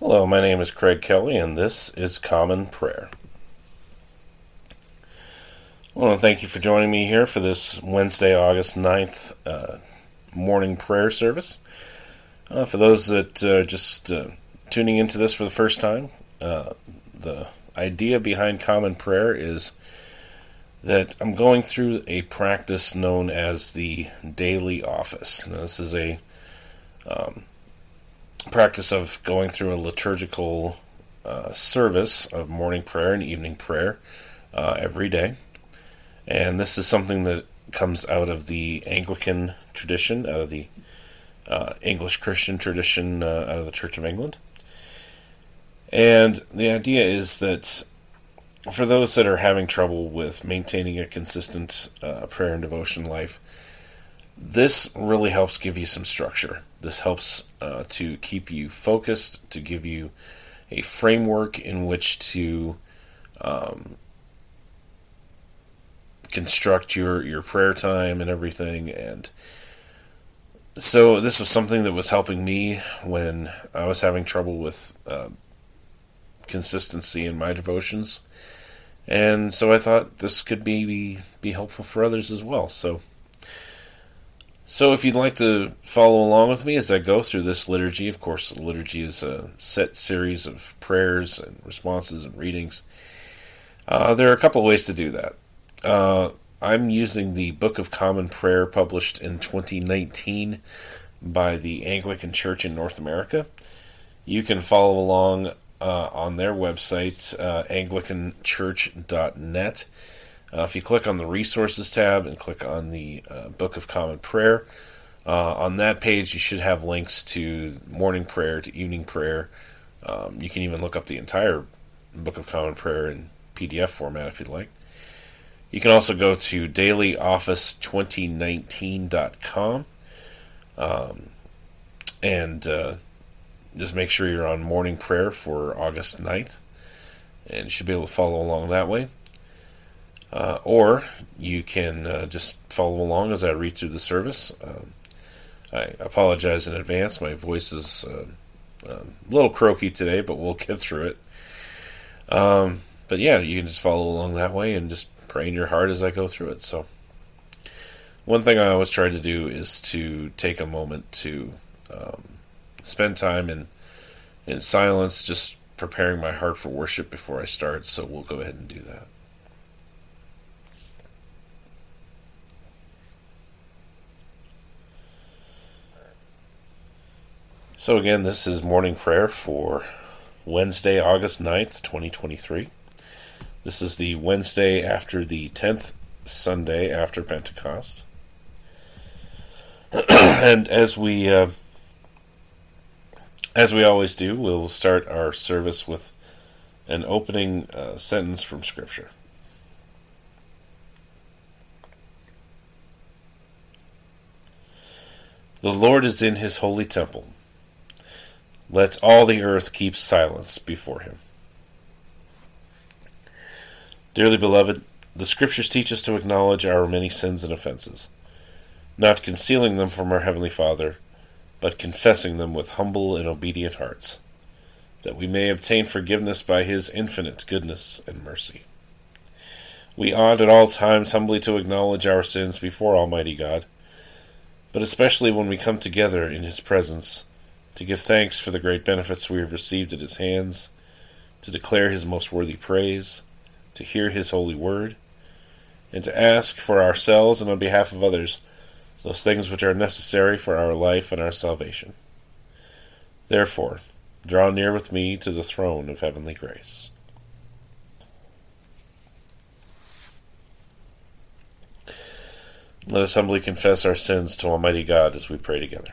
Hello, my name is Craig Kelly, and this is Common Prayer. I want to thank you for joining me here for this Wednesday, August 9th uh, morning prayer service. Uh, for those that are just uh, tuning into this for the first time, uh, the idea behind Common Prayer is that I'm going through a practice known as the daily office. Now, this is a um, practice of going through a liturgical uh, service of morning prayer and evening prayer uh, every day. And this is something that comes out of the Anglican tradition, out of the uh, English Christian tradition, uh, out of the Church of England. And the idea is that for those that are having trouble with maintaining a consistent uh, prayer and devotion life, this really helps give you some structure. This helps uh, to keep you focused, to give you a framework in which to um, construct your, your prayer time and everything. And so, this was something that was helping me when I was having trouble with uh, consistency in my devotions. And so I thought this could be be helpful for others as well. So so, if you'd like to follow along with me as I go through this liturgy, of course, the liturgy is a set series of prayers and responses and readings. Uh, there are a couple of ways to do that. Uh, I'm using the Book of Common Prayer published in 2019 by the Anglican Church in North America. You can follow along uh, on their website, uh, anglicanchurch.net. Uh, if you click on the resources tab and click on the uh, Book of Common Prayer, uh, on that page you should have links to morning prayer, to evening prayer. Um, you can even look up the entire Book of Common Prayer in PDF format if you'd like. You can also go to dailyoffice2019.com um, and uh, just make sure you're on morning prayer for August 9th, and you should be able to follow along that way. Uh, or you can uh, just follow along as I read through the service. Um, I apologize in advance. My voice is uh, a little croaky today, but we'll get through it. Um, but yeah, you can just follow along that way and just pray in your heart as I go through it. So, one thing I always try to do is to take a moment to um, spend time in in silence, just preparing my heart for worship before I start. So we'll go ahead and do that. So, again, this is morning prayer for Wednesday, August 9th, 2023. This is the Wednesday after the 10th Sunday after Pentecost. and as we uh, as we always do, we'll start our service with an opening uh, sentence from Scripture. The Lord is in his holy temple. Let all the earth keep silence before him. Dearly beloved, the Scriptures teach us to acknowledge our many sins and offenses, not concealing them from our Heavenly Father, but confessing them with humble and obedient hearts, that we may obtain forgiveness by His infinite goodness and mercy. We ought at all times humbly to acknowledge our sins before Almighty God, but especially when we come together in His presence to give thanks for the great benefits we have received at his hands, to declare his most worthy praise, to hear his holy word, and to ask for ourselves and on behalf of others those things which are necessary for our life and our salvation. Therefore, draw near with me to the throne of heavenly grace. Let us humbly confess our sins to Almighty God as we pray together.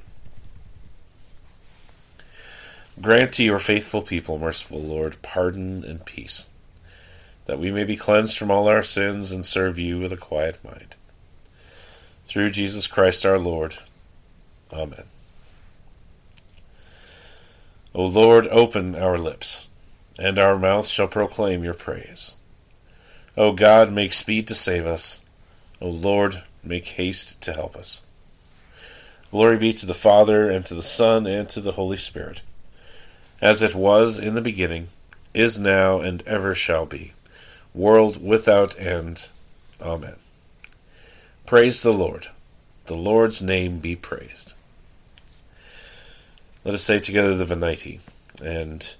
Grant to your faithful people, merciful Lord, pardon and peace, that we may be cleansed from all our sins and serve you with a quiet mind. Through Jesus Christ our Lord. Amen. O Lord, open our lips, and our mouth shall proclaim your praise. O God, make speed to save us. O Lord, make haste to help us. Glory be to the Father, and to the Son, and to the Holy Spirit, as it was in the beginning, is now, and ever shall be, world without end. Amen. Praise the Lord. The Lord's name be praised. Let us say together the Venite. And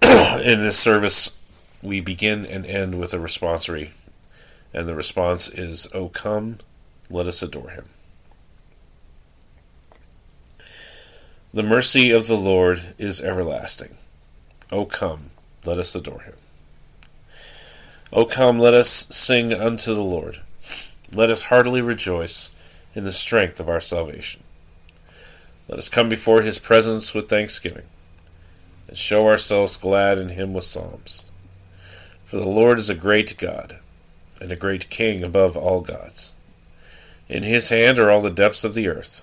in this service, we begin and end with a responsory. And the response is, O come, let us adore him. The mercy of the Lord is everlasting. O come, let us adore him. O come, let us sing unto the Lord. Let us heartily rejoice in the strength of our salvation. Let us come before his presence with thanksgiving, and show ourselves glad in him with psalms. For the Lord is a great God, and a great King above all gods. In his hand are all the depths of the earth,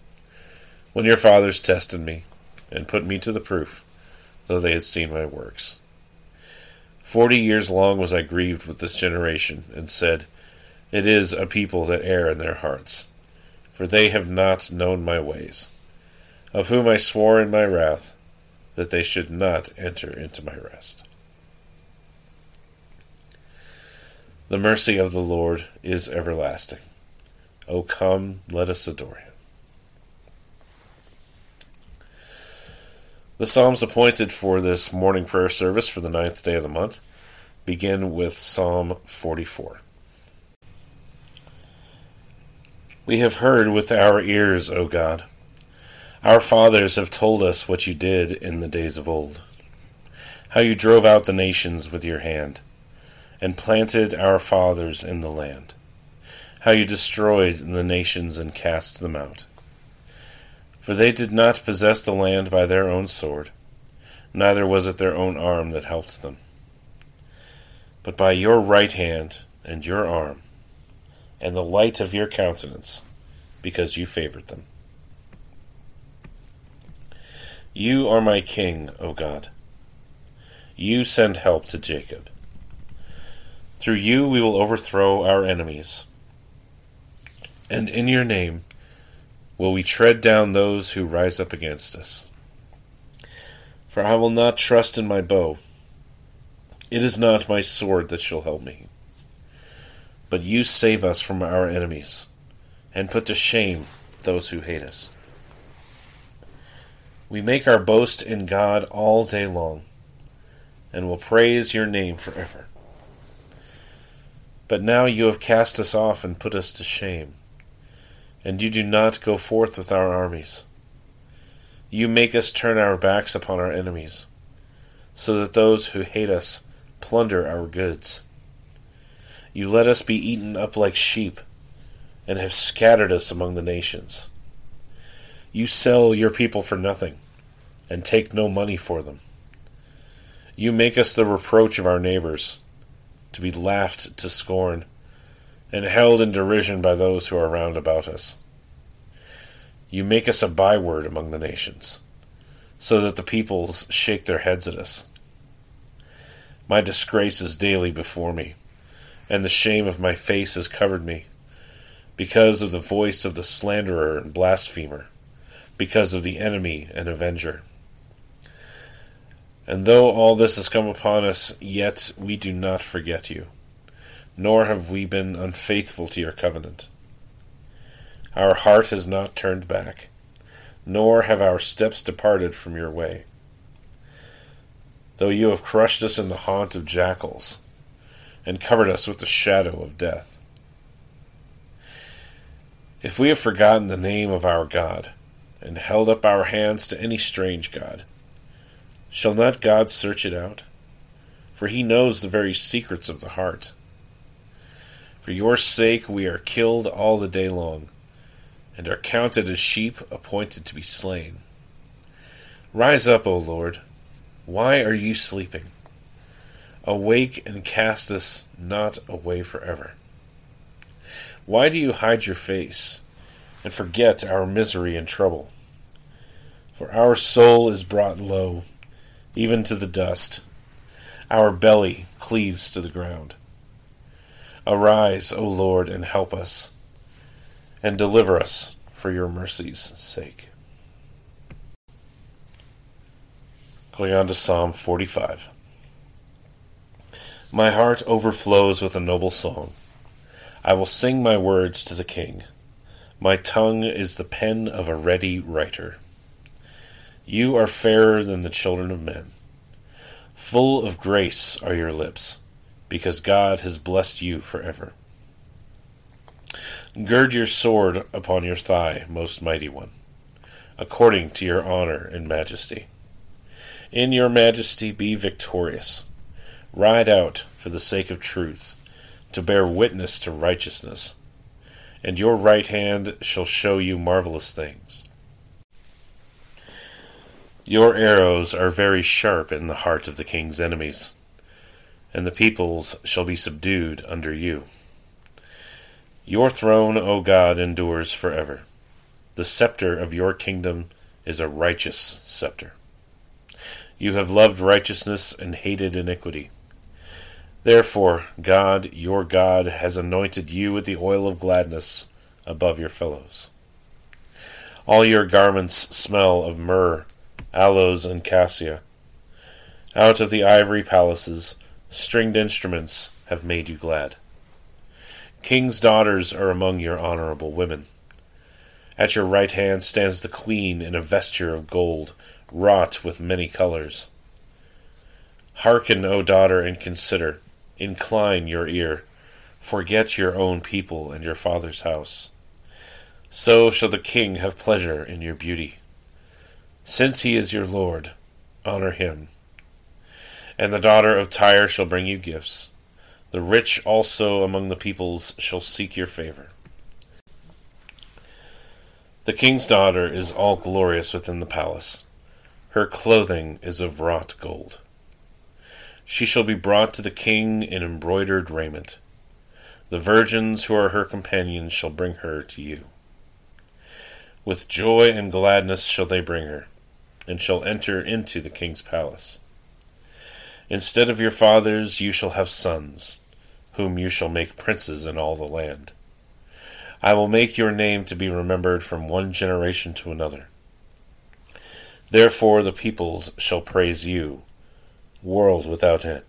when your fathers tested me and put me to the proof, though they had seen my works. Forty years long was I grieved with this generation, and said, It is a people that err in their hearts for they have not known my ways, of whom I swore in my wrath that they should not enter into my rest. The mercy of the Lord is everlasting. O come, let us adore him. The Psalms appointed for this morning prayer service for the ninth day of the month begin with Psalm 44. We have heard with our ears, O God. Our fathers have told us what you did in the days of old, how you drove out the nations with your hand, and planted our fathers in the land, how you destroyed the nations and cast them out. For they did not possess the land by their own sword, neither was it their own arm that helped them. But by your right hand and your arm, and the light of your countenance, because you favored them. You are my king, O God. You send help to Jacob. Through you we will overthrow our enemies. And in your name will we tread down those who rise up against us. For I will not trust in my bow. It is not my sword that shall help me but you save us from our enemies, and put to shame those who hate us. We make our boast in God all day long, and will praise your name forever. But now you have cast us off and put us to shame, and you do not go forth with our armies. You make us turn our backs upon our enemies, so that those who hate us plunder our goods. You let us be eaten up like sheep, and have scattered us among the nations. You sell your people for nothing, and take no money for them. You make us the reproach of our neighbors, to be laughed to scorn, and held in derision by those who are round about us. You make us a byword among the nations, so that the peoples shake their heads at us. My disgrace is daily before me, and the shame of my face has covered me, because of the voice of the slanderer and blasphemer, because of the enemy and avenger. And though all this has come upon us, yet we do not forget you, nor have we been unfaithful to your covenant. Our heart has not turned back, nor have our steps departed from your way. Though you have crushed us in the haunt of jackals, and covered us with the shadow of death. If we have forgotten the name of our God, and held up our hands to any strange God, Shall not God search it out? For he knows the very secrets of the heart. For your sake we are killed all the day long, and are counted as sheep appointed to be slain. Rise up, O Lord. Why are you sleeping? Awake and cast us not away forever. Why do you hide your face and forget our misery and trouble? For our soul is brought low even to the dust. Our belly cleaves to the ground. Arise, O Lord, and help us, and deliver us for your mercy's sake. Going on to Psalm 45. My heart overflows with a noble song. I will sing my words to the King. My tongue is the pen of a ready writer. You are fairer than the children of men. Full of grace are your lips, because God has blessed you forever. Gird your sword upon your thigh, most mighty one, according to your honor and majesty. In your majesty be victorious. Ride out for the sake of truth, to bear witness to righteousness, and your right hand shall show you marvelous things. Your arrows are very sharp in the heart of the king's enemies, and the peoples shall be subdued under you. Your throne, O God, endures forever. The scepter of your kingdom is a righteous scepter. You have loved righteousness and hated iniquity. Therefore, God, your God, has anointed you with the oil of gladness above your fellows. All your garments smell of myrrh aloes, and cassia. Out of the ivory palaces, stringed instruments have made you glad. King's daughters are among your honorable women. At your right hand stands the queen in a vesture of gold, wrought with many colors. Hearken, O daughter, and consider. Incline your ear. Forget your own people and your father's house. So shall the king have pleasure in your beauty. Since he is your Lord, honor him. And the daughter of Tyre shall bring you gifts. The rich also among the peoples shall seek your favor. The king's daughter is all glorious within the palace. Her clothing is of wrought gold. She shall be brought to the king in embroidered raiment. The virgins who are her companions shall bring her to you. With joy and gladness shall they bring her and shall enter into the king's palace. Instead of your fathers you shall have sons, whom you shall make princes in all the land. I will make your name to be remembered from one generation to another. Therefore the peoples shall praise you, world without end.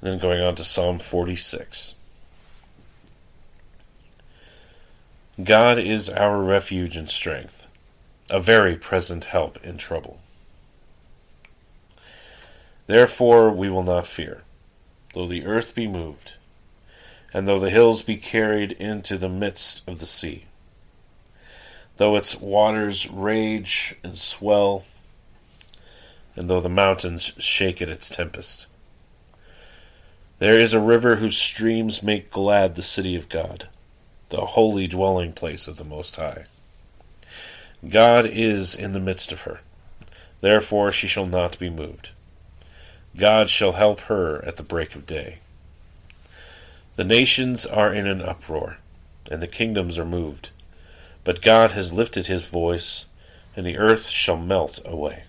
Then going on to Psalm 46. God is our refuge and strength, a very present help in trouble. Therefore we will not fear, though the earth be moved, and though the hills be carried into the midst of the sea, though its waters rage and swell, and though the mountains shake at its tempest. There is a river whose streams make glad the city of God the holy dwelling place of the Most High. God is in the midst of her. Therefore she shall not be moved. God shall help her at the break of day. The nations are in an uproar, and the kingdoms are moved. But God has lifted his voice, and the earth shall melt away.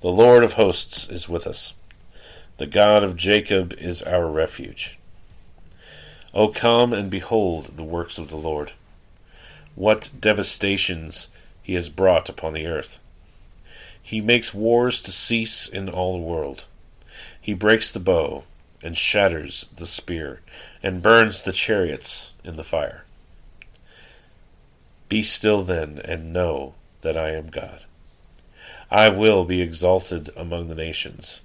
The Lord of hosts is with us. The God of Jacob is our refuge. O come and behold the works of the Lord. What devastations he has brought upon the earth. He makes wars to cease in all the world. He breaks the bow, and shatters the spear, and burns the chariots in the fire. Be still then, and know that I am God. I will be exalted among the nations,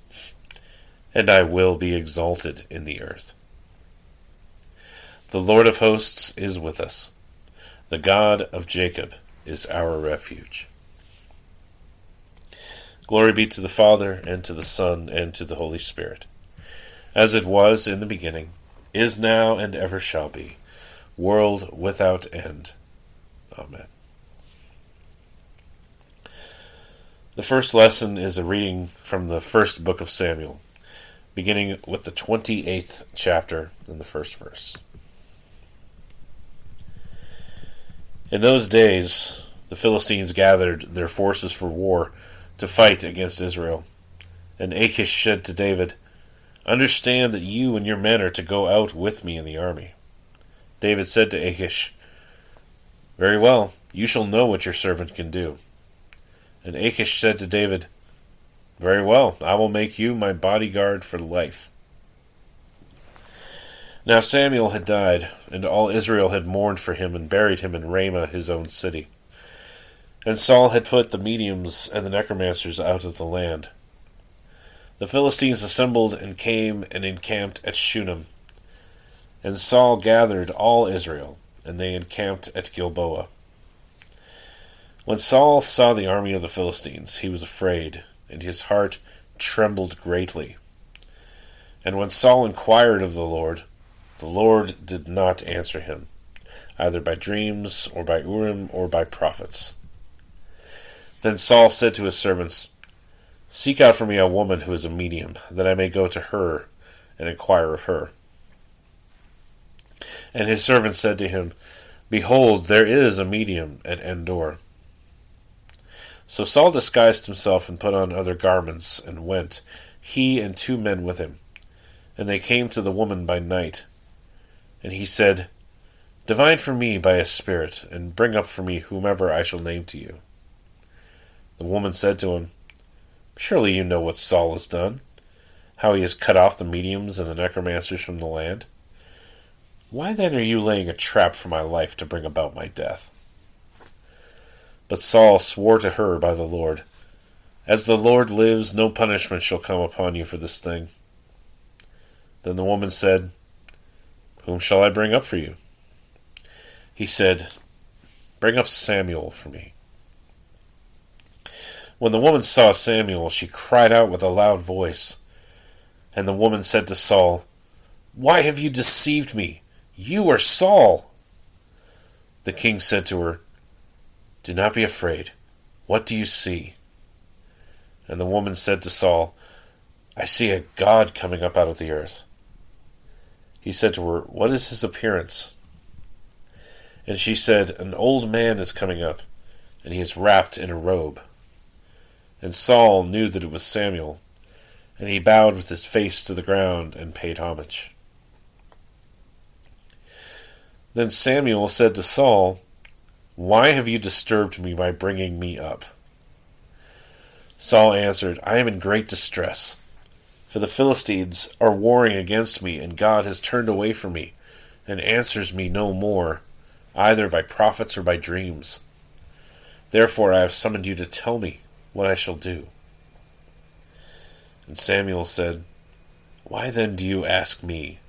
and I will be exalted in the earth. The Lord of hosts is with us. The God of Jacob is our refuge. Glory be to the Father, and to the Son, and to the Holy Spirit, as it was in the beginning, is now, and ever shall be, world without end. Amen. The first lesson is a reading from the first book of Samuel, beginning with the 28th chapter in the first verse. In those days, the Philistines gathered their forces for war to fight against Israel. And Achish said to David, Understand that you and your men are to go out with me in the army. David said to Achish, Very well, you shall know what your servant can do. And Achish said to David, Very well, I will make you my bodyguard for life. Now Samuel had died, and all Israel had mourned for him and buried him in Ramah, his own city. And Saul had put the mediums and the necromancers out of the land. The Philistines assembled and came and encamped at Shunem. And Saul gathered all Israel, and they encamped at Gilboa. When Saul saw the army of the Philistines, he was afraid, and his heart trembled greatly. And when Saul inquired of the Lord, the Lord did not answer him, either by dreams, or by Urim, or by prophets. Then Saul said to his servants, Seek out for me a woman who is a medium, that I may go to her and inquire of her. And his servants said to him, Behold, there is a medium at Endor. So Saul disguised himself and put on other garments, and went, he and two men with him. And they came to the woman by night. And he said, Divine for me by a spirit, and bring up for me whomever I shall name to you. The woman said to him, Surely you know what Saul has done, how he has cut off the mediums and the necromancers from the land. Why then are you laying a trap for my life to bring about my death? But Saul swore to her by the Lord, As the Lord lives, no punishment shall come upon you for this thing. Then the woman said, whom shall I bring up for you? He said, Bring up Samuel for me. When the woman saw Samuel, she cried out with a loud voice. And the woman said to Saul, Why have you deceived me? You are Saul. The king said to her, Do not be afraid. What do you see? And the woman said to Saul, I see a God coming up out of the earth. He said to her, What is his appearance? And she said, An old man is coming up, and he is wrapped in a robe. And Saul knew that it was Samuel, and he bowed with his face to the ground and paid homage. Then Samuel said to Saul, Why have you disturbed me by bringing me up? Saul answered, I am in great distress. For the Philistines are warring against me, and God has turned away from me, and answers me no more, either by prophets or by dreams. Therefore I have summoned you to tell me what I shall do. And Samuel said, Why then do you ask me,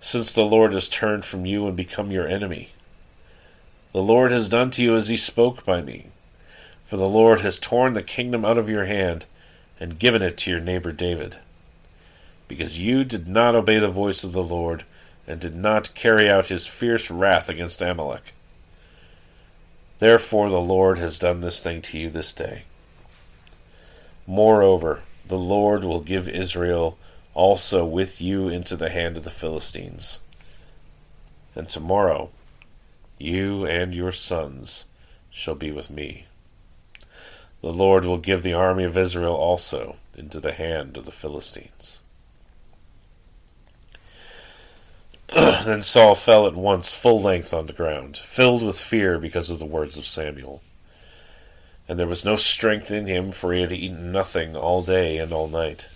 since the Lord has turned from you and become your enemy? The Lord has done to you as he spoke by me, for the Lord has torn the kingdom out of your hand and given it to your neighbor David because you did not obey the voice of the Lord, and did not carry out his fierce wrath against Amalek. Therefore the Lord has done this thing to you this day. Moreover, the Lord will give Israel also with you into the hand of the Philistines. And tomorrow You and your sons shall be with me. The Lord will give the army of Israel also into the hand of the Philistines. then Saul fell at once full length on the ground, filled with fear because of the words of Samuel. And there was no strength in him, for he had eaten nothing all day and all night.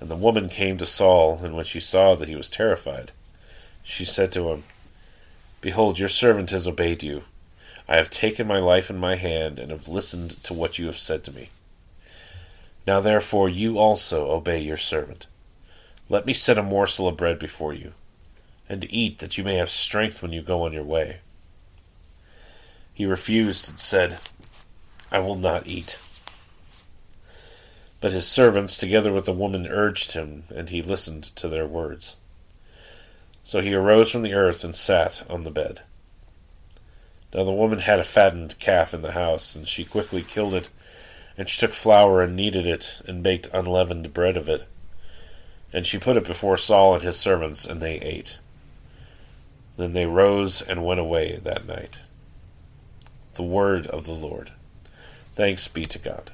And the woman came to Saul, and when she saw that he was terrified, she said to him, Behold, your servant has obeyed you. I have taken my life in my hand, and have listened to what you have said to me. Now therefore you also obey your servant. Let me set a morsel of bread before you, and eat, that you may have strength when you go on your way. He refused and said, I will not eat. But his servants, together with the woman, urged him, and he listened to their words. So he arose from the earth and sat on the bed. Now the woman had a fattened calf in the house, and she quickly killed it, and she took flour and kneaded it, and baked unleavened bread of it. And she put it before Saul and his servants, and they ate. Then they rose and went away that night. The word of the Lord. Thanks be to God.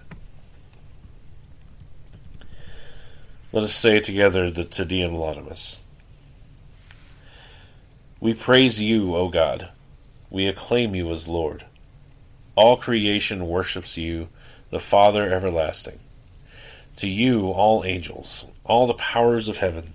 Let us say together the Te Deum Laudamus. We praise you, O God. We acclaim you as Lord. All creation worships you, the Father everlasting. To you, all angels, all the powers of heaven,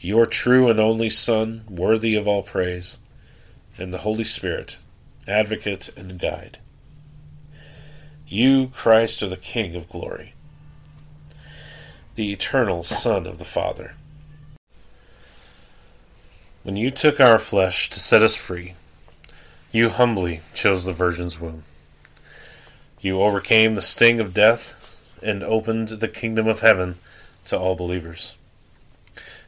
your true and only Son, worthy of all praise, and the Holy Spirit, advocate and guide. You, Christ, are the King of glory, the eternal Son of the Father. When you took our flesh to set us free, you humbly chose the Virgin's womb. You overcame the sting of death and opened the kingdom of heaven to all believers.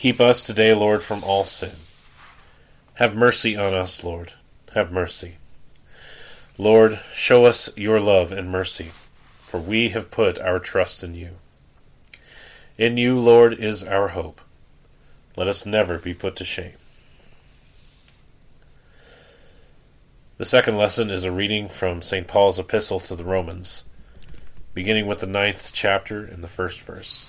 Keep us today, Lord, from all sin. Have mercy on us, Lord. Have mercy. Lord, show us your love and mercy, for we have put our trust in you. In you, Lord, is our hope. Let us never be put to shame. The second lesson is a reading from St. Paul's epistle to the Romans, beginning with the ninth chapter and the first verse.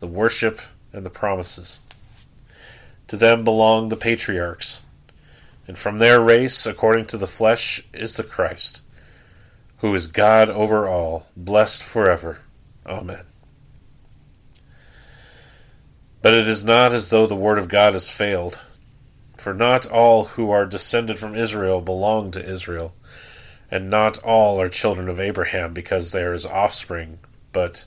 the worship, and the promises. To them belong the patriarchs, and from their race, according to the flesh, is the Christ, who is God over all, blessed forever. Amen. But it is not as though the word of God has failed, for not all who are descended from Israel belong to Israel, and not all are children of Abraham because they are his offspring, but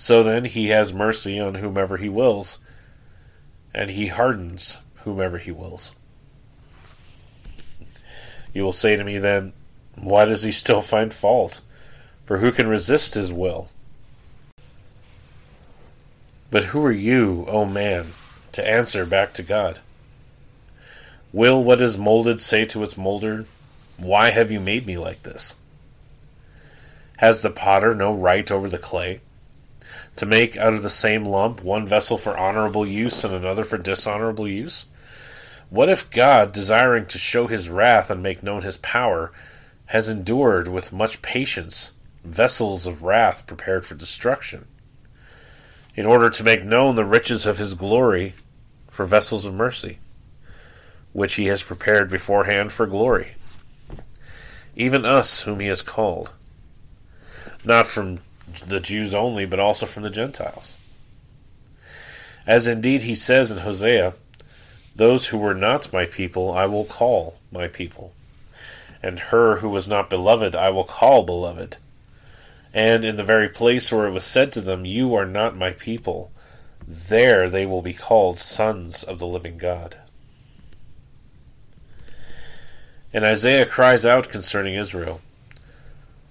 So then he has mercy on whomever he wills, and he hardens whomever he wills. You will say to me then, Why does he still find fault? For who can resist his will? But who are you, O man, to answer back to God? Will what is molded say to its molder, Why have you made me like this? Has the potter no right over the clay? To make out of the same lump one vessel for honorable use and another for dishonorable use? What if God, desiring to show his wrath and make known his power, has endured with much patience vessels of wrath prepared for destruction, in order to make known the riches of his glory for vessels of mercy? which he has prepared beforehand for glory, even us whom he has called, not from the Jews only, but also from the Gentiles. As indeed he says in Hosea, Those who were not my people I will call my people, and her who was not beloved I will call beloved. And in the very place where it was said to them, You are not my people, there they will be called sons of the living God. And Isaiah cries out concerning Israel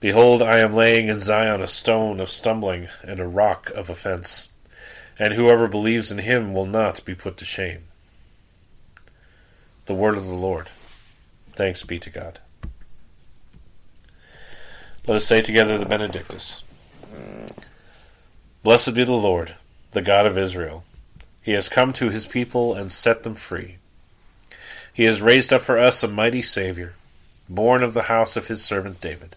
Behold, I am laying in Zion a stone of stumbling and a rock of offense, and whoever believes in him will not be put to shame. The word of the Lord. Thanks be to God. Let us say together the Benedictus. Blessed be the Lord, the God of Israel. He has come to his people and set them free. He has raised up for us a mighty Saviour, born of the house of his servant David.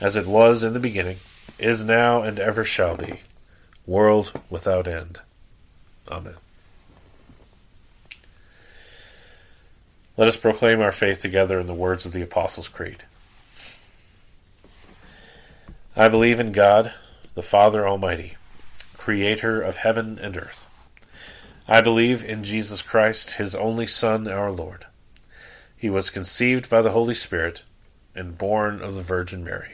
as it was in the beginning, is now, and ever shall be, world without end. Amen. Let us proclaim our faith together in the words of the Apostles' Creed. I believe in God, the Father Almighty, creator of heaven and earth. I believe in Jesus Christ, his only Son, our Lord. He was conceived by the Holy Spirit and born of the Virgin Mary.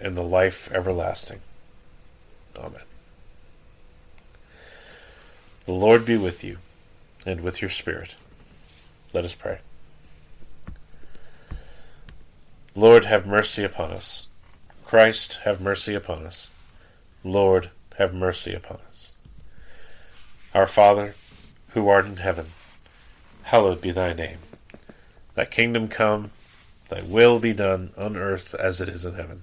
and the life everlasting. Amen. The Lord be with you, and with your spirit. Let us pray. Lord, have mercy upon us. Christ, have mercy upon us. Lord, have mercy upon us. Our Father, who art in heaven, hallowed be thy name. Thy kingdom come, thy will be done on earth as it is in heaven.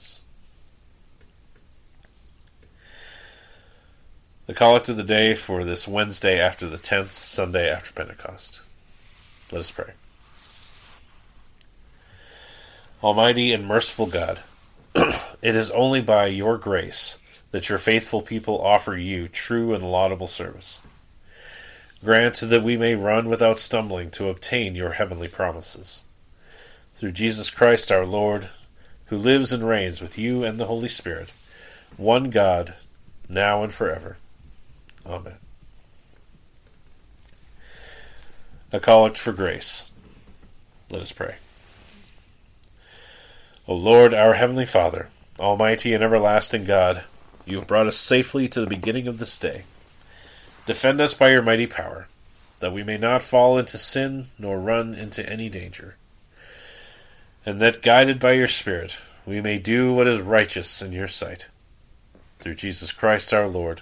The collect of the day for this Wednesday after the 10th Sunday after Pentecost. Let us pray. Almighty and merciful God, it is only by your grace that your faithful people offer you true and laudable service. Grant that we may run without stumbling to obtain your heavenly promises. Through Jesus Christ our Lord, who lives and reigns with you and the Holy Spirit, one God, now and forever. Amen. A collect for grace. Let us pray. O Lord, our Heavenly Father, Almighty and everlasting God, you have brought us safely to the beginning of this day. Defend us by your mighty power, that we may not fall into sin nor run into any danger, and that, guided by your Spirit, we may do what is righteous in your sight. Through Jesus Christ our Lord.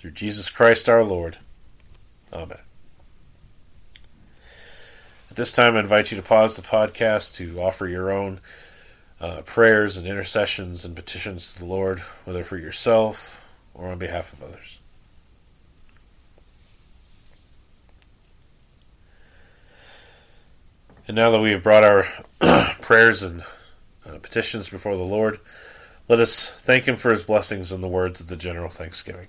Through Jesus Christ our Lord. Amen. At this time, I invite you to pause the podcast to offer your own uh, prayers and intercessions and petitions to the Lord, whether for yourself or on behalf of others. And now that we have brought our prayers and uh, petitions before the Lord, let us thank Him for His blessings and the words of the general thanksgiving.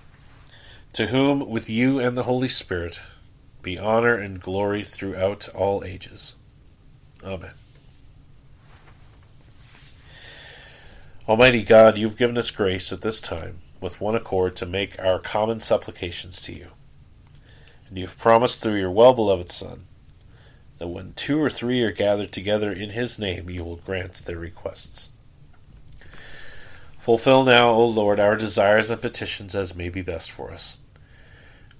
to whom, with you and the Holy Spirit, be honor and glory throughout all ages. Amen. Almighty God, you've given us grace at this time, with one accord, to make our common supplications to you. And you have promised through your well beloved Son that when two or three are gathered together in his name, you will grant their requests. Fulfill now, O Lord, our desires and petitions as may be best for us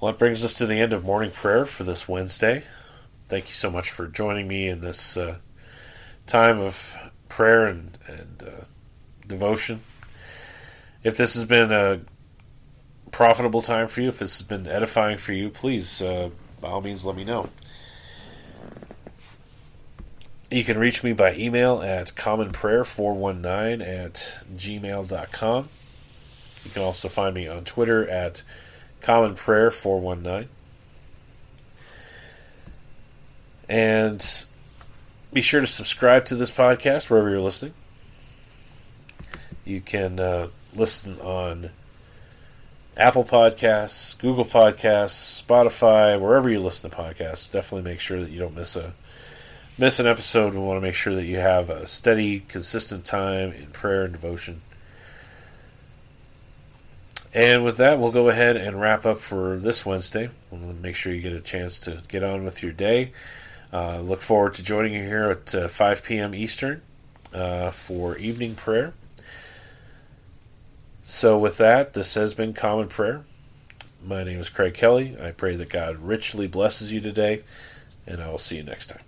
Well, that brings us to the end of morning prayer for this Wednesday. Thank you so much for joining me in this uh, time of prayer and, and uh, devotion. If this has been a profitable time for you, if this has been edifying for you, please, uh, by all means, let me know. You can reach me by email at commonprayer419 at gmail.com. You can also find me on Twitter at Common Prayer 419. And be sure to subscribe to this podcast wherever you're listening. You can uh, listen on Apple Podcasts, Google Podcasts, Spotify, wherever you listen to podcasts. Definitely make sure that you don't miss a miss an episode. We want to make sure that you have a steady, consistent time in prayer and devotion. And with that, we'll go ahead and wrap up for this Wednesday. We'll make sure you get a chance to get on with your day. Uh, look forward to joining you here at uh, 5 p.m. Eastern uh, for evening prayer. So, with that, this has been Common Prayer. My name is Craig Kelly. I pray that God richly blesses you today, and I will see you next time.